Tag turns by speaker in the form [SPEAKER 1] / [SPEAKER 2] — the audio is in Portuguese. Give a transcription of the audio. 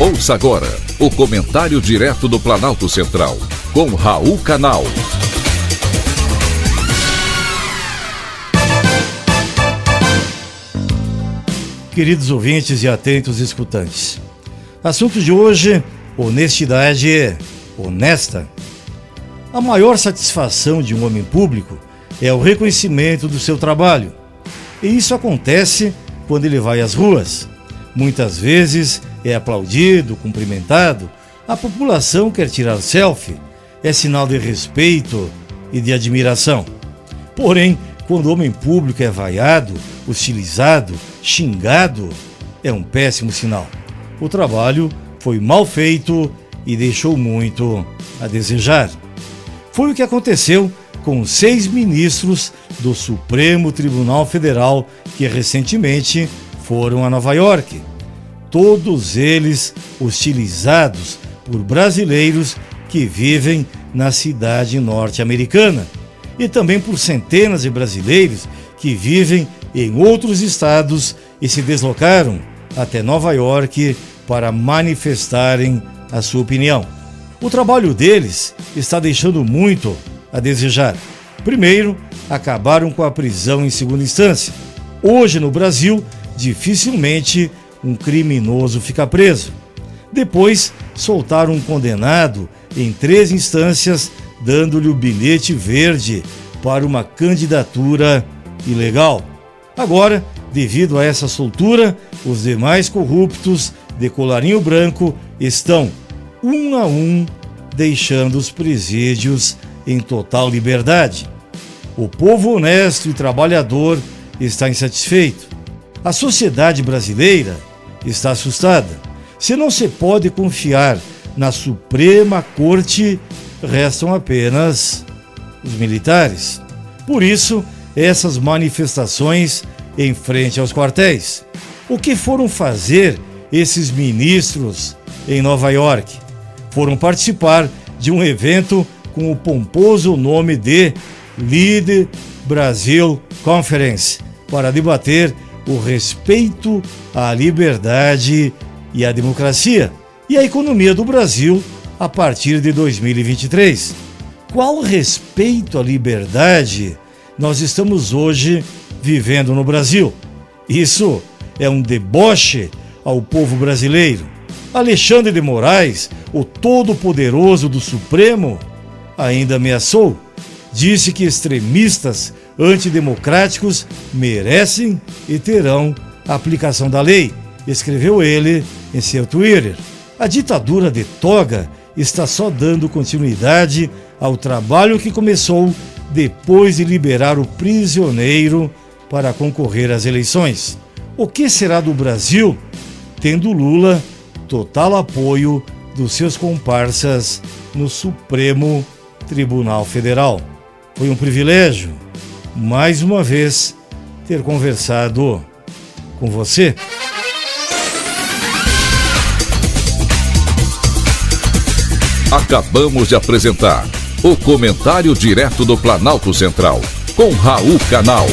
[SPEAKER 1] Ouça agora o comentário direto do Planalto Central, com Raul Canal.
[SPEAKER 2] Queridos ouvintes e atentos escutantes, assunto de hoje: honestidade honesta. A maior satisfação de um homem público é o reconhecimento do seu trabalho. E isso acontece quando ele vai às ruas. Muitas vezes é aplaudido, cumprimentado, a população quer tirar selfie, é sinal de respeito e de admiração. Porém, quando o homem público é vaiado, hostilizado, xingado, é um péssimo sinal. O trabalho foi mal feito e deixou muito a desejar. Foi o que aconteceu com seis ministros do Supremo Tribunal Federal que recentemente foram a Nova York todos eles hostilizados por brasileiros que vivem na cidade norte-americana e também por centenas de brasileiros que vivem em outros estados e se deslocaram até Nova York para manifestarem a sua opinião. O trabalho deles está deixando muito a desejar. Primeiro, acabaram com a prisão em segunda instância. Hoje no Brasil, dificilmente um criminoso fica preso. Depois, soltaram um condenado em três instâncias, dando-lhe o bilhete verde para uma candidatura ilegal. Agora, devido a essa soltura, os demais corruptos de colarinho branco estão, um a um, deixando os presídios em total liberdade. O povo honesto e trabalhador está insatisfeito. A sociedade brasileira está assustada. Se não se pode confiar na Suprema Corte, restam apenas os militares. Por isso, essas manifestações em frente aos quartéis. O que foram fazer esses ministros em Nova York? Foram participar de um evento com o pomposo nome de Lead Brasil Conference para debater o respeito à liberdade e à democracia e à economia do Brasil a partir de 2023. Qual respeito à liberdade nós estamos hoje vivendo no Brasil? Isso é um deboche ao povo brasileiro. Alexandre de Moraes, o todo-poderoso do Supremo, ainda ameaçou. Disse que extremistas antidemocráticos merecem e terão a aplicação da lei, escreveu ele em seu Twitter. A ditadura de toga está só dando continuidade ao trabalho que começou depois de liberar o prisioneiro para concorrer às eleições. O que será do Brasil tendo Lula total apoio dos seus comparsas no Supremo Tribunal Federal? Foi um privilégio mais uma vez ter conversado com você.
[SPEAKER 1] Acabamos de apresentar o Comentário Direto do Planalto Central, com Raul Canal.